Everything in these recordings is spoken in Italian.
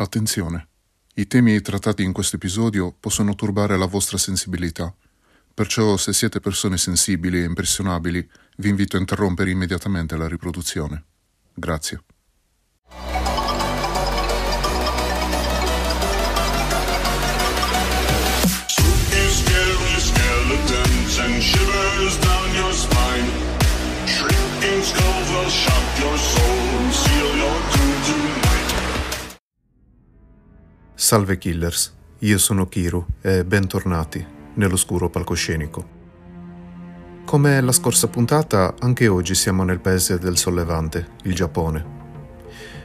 Attenzione, i temi trattati in questo episodio possono turbare la vostra sensibilità, perciò se siete persone sensibili e impressionabili vi invito a interrompere immediatamente la riproduzione. Grazie. Salve killers, io sono Kiru e bentornati nell'oscuro palcoscenico. Come la scorsa puntata, anche oggi siamo nel paese del sollevante, il Giappone.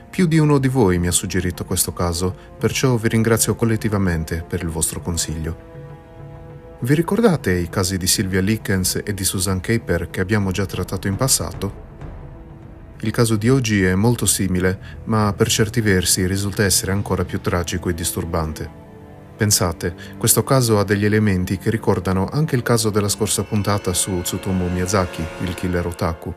Più di uno di voi mi ha suggerito questo caso, perciò vi ringrazio collettivamente per il vostro consiglio. Vi ricordate i casi di Sylvia Lickens e di Susan Caper che abbiamo già trattato in passato? Il caso di oggi è molto simile, ma per certi versi risulta essere ancora più tragico e disturbante. Pensate, questo caso ha degli elementi che ricordano anche il caso della scorsa puntata su Tsutomu Miyazaki, il killer otaku.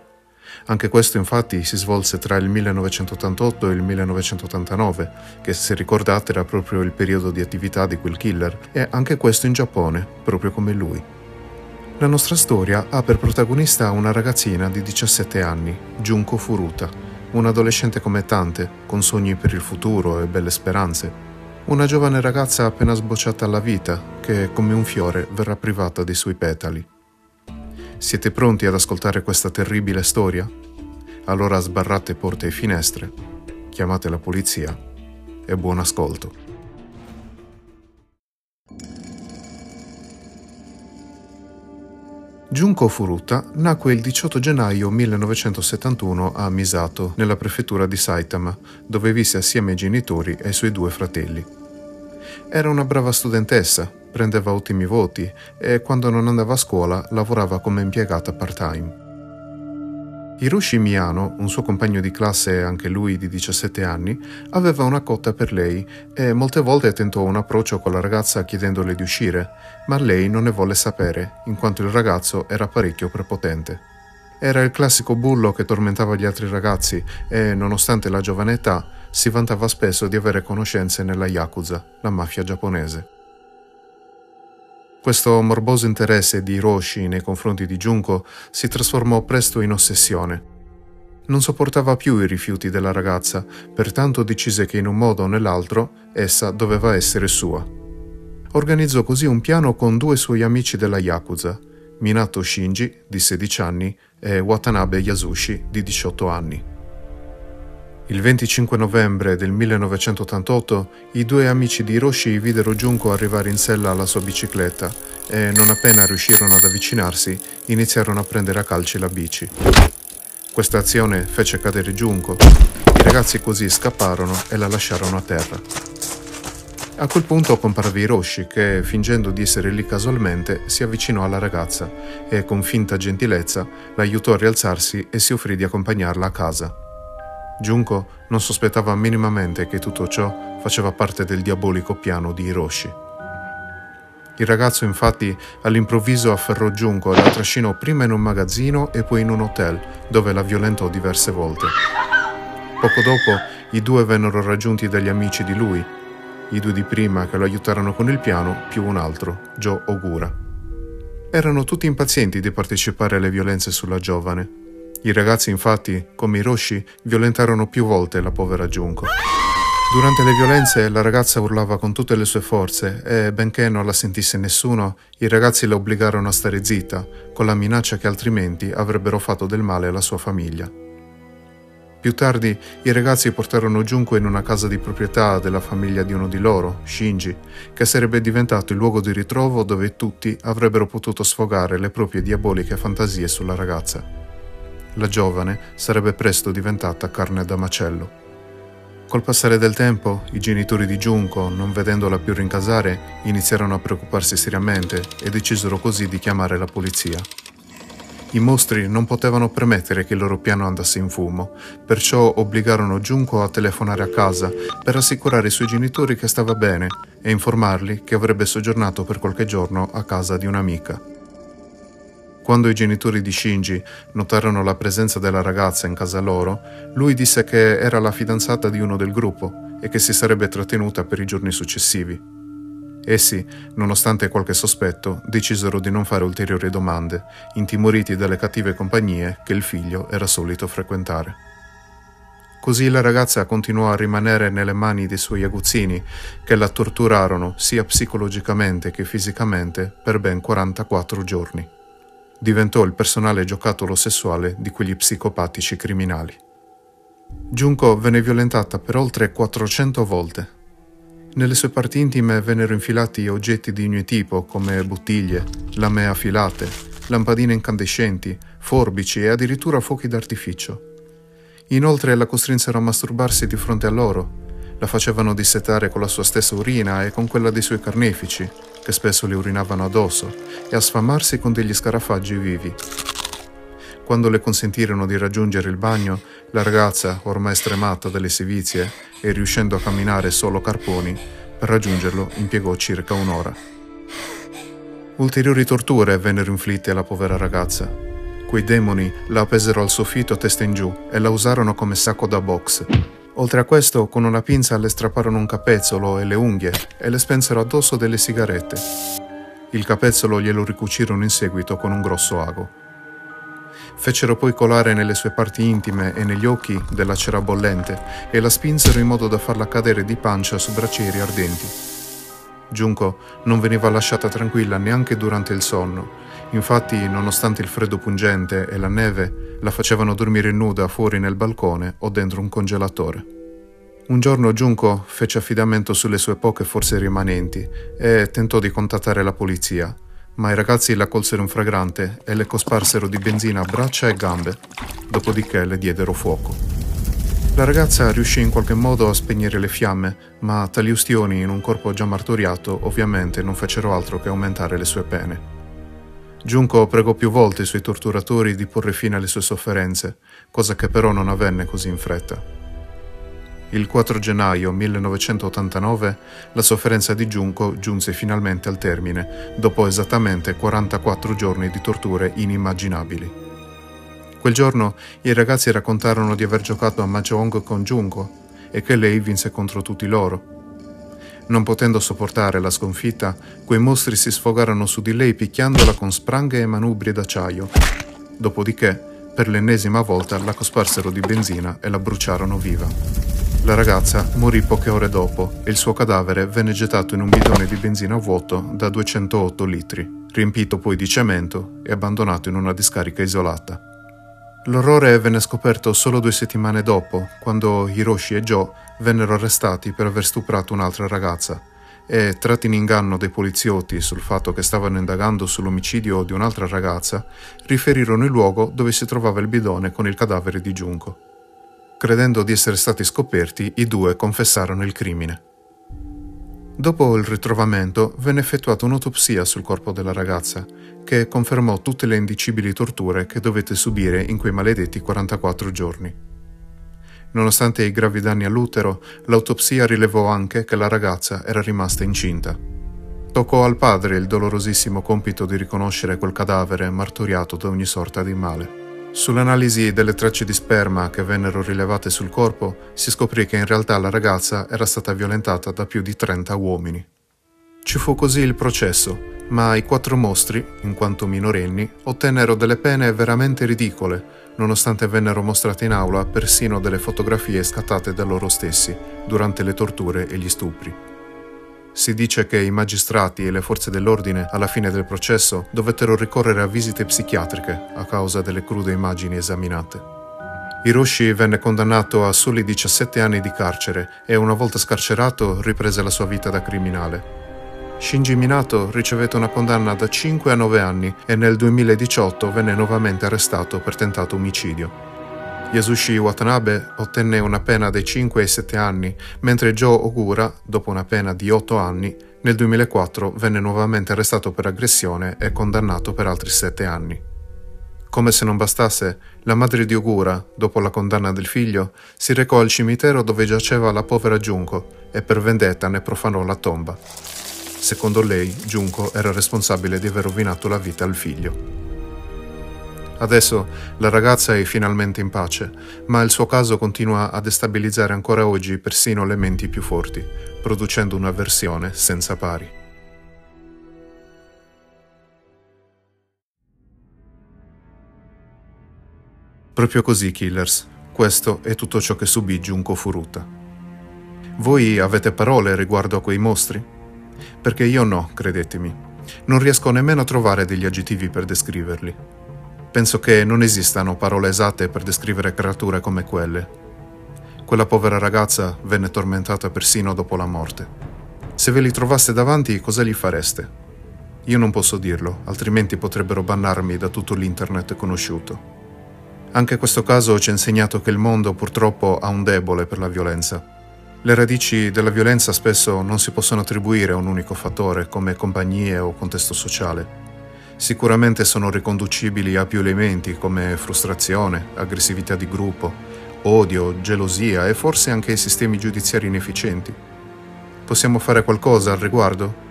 Anche questo infatti si svolse tra il 1988 e il 1989, che se ricordate era proprio il periodo di attività di quel killer, e anche questo in Giappone, proprio come lui. La nostra storia ha per protagonista una ragazzina di 17 anni, Junko Furuta, un'adolescente come tante, con sogni per il futuro e belle speranze. Una giovane ragazza appena sbocciata alla vita, che come un fiore verrà privata dei suoi petali. Siete pronti ad ascoltare questa terribile storia? Allora sbarrate porte e finestre, chiamate la polizia e buon ascolto. Junko Furuta nacque il 18 gennaio 1971 a Misato, nella prefettura di Saitama, dove visse assieme ai genitori e ai suoi due fratelli. Era una brava studentessa, prendeva ottimi voti e quando non andava a scuola lavorava come impiegata part-time. Hiroshi Miyano, un suo compagno di classe anche lui di 17 anni, aveva una cotta per lei e molte volte tentò un approccio con la ragazza chiedendole di uscire, ma lei non ne volle sapere, in quanto il ragazzo era parecchio prepotente. Era il classico bullo che tormentava gli altri ragazzi e, nonostante la giovane età, si vantava spesso di avere conoscenze nella Yakuza, la mafia giapponese. Questo morboso interesse di Hiroshi nei confronti di Junko si trasformò presto in ossessione. Non sopportava più i rifiuti della ragazza, pertanto decise che in un modo o nell'altro essa doveva essere sua. Organizzò così un piano con due suoi amici della Yakuza, Minato Shinji, di 16 anni, e Watanabe Yasushi, di 18 anni. Il 25 novembre del 1988 i due amici di Hiroshi videro Junko arrivare in sella alla sua bicicletta e non appena riuscirono ad avvicinarsi iniziarono a prendere a calci la bici. Questa azione fece cadere Junko. I ragazzi così scapparono e la lasciarono a terra. A quel punto comparve Hiroshi che, fingendo di essere lì casualmente, si avvicinò alla ragazza e con finta gentilezza l'aiutò a rialzarsi e si offrì di accompagnarla a casa. Junko non sospettava minimamente che tutto ciò faceva parte del diabolico piano di Hiroshi. Il ragazzo infatti all'improvviso afferrò Junko e la trascinò prima in un magazzino e poi in un hotel, dove la violentò diverse volte. Poco dopo i due vennero raggiunti dagli amici di lui, i due di prima che lo aiutarono con il piano, più un altro, Joe Ogura. Erano tutti impazienti di partecipare alle violenze sulla giovane i ragazzi infatti, come Hiroshi, violentarono più volte la povera Junko. Durante le violenze la ragazza urlava con tutte le sue forze e, benché non la sentisse nessuno, i ragazzi la obbligarono a stare zitta, con la minaccia che altrimenti avrebbero fatto del male alla sua famiglia. Più tardi i ragazzi portarono Junko in una casa di proprietà della famiglia di uno di loro, Shinji, che sarebbe diventato il luogo di ritrovo dove tutti avrebbero potuto sfogare le proprie diaboliche fantasie sulla ragazza la giovane sarebbe presto diventata carne da macello. Col passare del tempo, i genitori di Junko, non vedendola più rincasare, iniziarono a preoccuparsi seriamente e decisero così di chiamare la polizia. I mostri non potevano permettere che il loro piano andasse in fumo, perciò obbligarono Junko a telefonare a casa per assicurare i suoi genitori che stava bene e informarli che avrebbe soggiornato per qualche giorno a casa di un'amica. Quando i genitori di Shinji notarono la presenza della ragazza in casa loro, lui disse che era la fidanzata di uno del gruppo e che si sarebbe trattenuta per i giorni successivi. Essi, nonostante qualche sospetto, decisero di non fare ulteriori domande, intimoriti dalle cattive compagnie che il figlio era solito frequentare. Così la ragazza continuò a rimanere nelle mani dei suoi aguzzini, che la torturarono sia psicologicamente che fisicamente per ben 44 giorni. Diventò il personale giocattolo sessuale di quegli psicopatici criminali. Junko venne violentata per oltre 400 volte. Nelle sue parti intime vennero infilati oggetti di ogni tipo come bottiglie, lame affilate, lampadine incandescenti, forbici e addirittura fuochi d'artificio. Inoltre la costrinsero a masturbarsi di fronte a loro, la facevano dissetare con la sua stessa urina e con quella dei suoi carnefici, che spesso le urinavano addosso, e a sfamarsi con degli scarafaggi vivi. Quando le consentirono di raggiungere il bagno, la ragazza, ormai stremata dalle sevizie e riuscendo a camminare solo carponi, per raggiungerlo impiegò circa un'ora. Ulteriori torture vennero inflitte alla povera ragazza, Quei demoni la appesero al soffitto a testa in giù e la usarono come sacco da box. Oltre a questo, con una pinza le strapparono un capezzolo e le unghie e le spensero addosso delle sigarette. Il capezzolo glielo ricucirono in seguito con un grosso ago. Fecero poi colare nelle sue parti intime e negli occhi della cera bollente e la spinsero in modo da farla cadere di pancia su bracieri ardenti. Junko non veniva lasciata tranquilla neanche durante il sonno Infatti, nonostante il freddo pungente e la neve, la facevano dormire nuda fuori nel balcone o dentro un congelatore. Un giorno Junko fece affidamento sulle sue poche forze rimanenti e tentò di contattare la polizia, ma i ragazzi la colsero in fragrante e le cosparsero di benzina a braccia e gambe, dopodiché le diedero fuoco. La ragazza riuscì in qualche modo a spegnere le fiamme, ma tali ustioni in un corpo già martoriato ovviamente non fecero altro che aumentare le sue pene. Junko pregò più volte i suoi torturatori di porre fine alle sue sofferenze, cosa che però non avvenne così in fretta. Il 4 gennaio 1989 la sofferenza di Junko giunse finalmente al termine, dopo esattamente 44 giorni di torture inimmaginabili. Quel giorno i ragazzi raccontarono di aver giocato a Mahjong con Junko e che lei vinse contro tutti loro non potendo sopportare la sconfitta, quei mostri si sfogarono su di lei picchiandola con spranghe e manubri d'acciaio. Dopodiché, per l'ennesima volta, la cosparsero di benzina e la bruciarono viva. La ragazza morì poche ore dopo e il suo cadavere venne gettato in un bidone di benzina vuoto da 208 litri, riempito poi di cemento e abbandonato in una discarica isolata. L'orrore venne scoperto solo due settimane dopo, quando Hiroshi e Joe vennero arrestati per aver stuprato un'altra ragazza e, tratti in inganno dai poliziotti sul fatto che stavano indagando sull'omicidio di un'altra ragazza, riferirono il luogo dove si trovava il bidone con il cadavere di Junko. Credendo di essere stati scoperti, i due confessarono il crimine. Dopo il ritrovamento venne effettuata un'autopsia sul corpo della ragazza, che confermò tutte le indicibili torture che dovette subire in quei maledetti 44 giorni. Nonostante i gravi danni all'utero, l'autopsia rilevò anche che la ragazza era rimasta incinta. Toccò al padre il dolorosissimo compito di riconoscere quel cadavere martoriato da ogni sorta di male. Sull'analisi delle tracce di sperma che vennero rilevate sul corpo, si scoprì che in realtà la ragazza era stata violentata da più di 30 uomini. Ci fu così il processo, ma i quattro mostri, in quanto minorenni, ottennero delle pene veramente ridicole, nonostante vennero mostrate in aula persino delle fotografie scattate da loro stessi durante le torture e gli stupri. Si dice che i magistrati e le forze dell'ordine alla fine del processo dovettero ricorrere a visite psichiatriche a causa delle crude immagini esaminate. Hiroshi venne condannato a soli 17 anni di carcere e una volta scarcerato riprese la sua vita da criminale. Shinji Minato ricevette una condanna da 5 a 9 anni e nel 2018 venne nuovamente arrestato per tentato omicidio. Yasushi Watanabe ottenne una pena dai 5 ai 7 anni, mentre Joe Ogura, dopo una pena di 8 anni, nel 2004 venne nuovamente arrestato per aggressione e condannato per altri 7 anni. Come se non bastasse, la madre di Ogura, dopo la condanna del figlio, si recò al cimitero dove giaceva la povera Junko e per vendetta ne profanò la tomba. Secondo lei, Junko era responsabile di aver rovinato la vita al figlio. Adesso la ragazza è finalmente in pace, ma il suo caso continua a destabilizzare ancora oggi persino le menti più forti, producendo una versione senza pari. Proprio così, Killers. Questo è tutto ciò che subì Junko Furuta. Voi avete parole riguardo a quei mostri? Perché io no, credetemi. Non riesco nemmeno a trovare degli aggettivi per descriverli. Penso che non esistano parole esatte per descrivere creature come quelle. Quella povera ragazza venne tormentata persino dopo la morte. Se ve li trovaste davanti, cosa gli fareste? Io non posso dirlo, altrimenti potrebbero bannarmi da tutto l'internet conosciuto. Anche questo caso ci ha insegnato che il mondo purtroppo ha un debole per la violenza. Le radici della violenza spesso non si possono attribuire a un unico fattore, come compagnie o contesto sociale sicuramente sono riconducibili a più elementi come frustrazione, aggressività di gruppo, odio, gelosia e forse anche sistemi giudiziari inefficienti. Possiamo fare qualcosa al riguardo?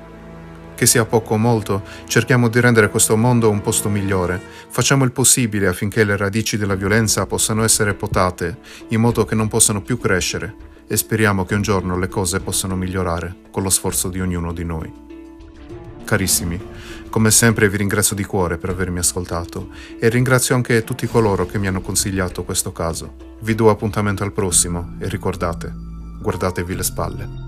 Che sia poco o molto, cerchiamo di rendere questo mondo un posto migliore. Facciamo il possibile affinché le radici della violenza possano essere potate, in modo che non possano più crescere, e speriamo che un giorno le cose possano migliorare con lo sforzo di ognuno di noi. Carissimi, come sempre vi ringrazio di cuore per avermi ascoltato e ringrazio anche tutti coloro che mi hanno consigliato questo caso. Vi do appuntamento al prossimo e ricordate, guardatevi le spalle.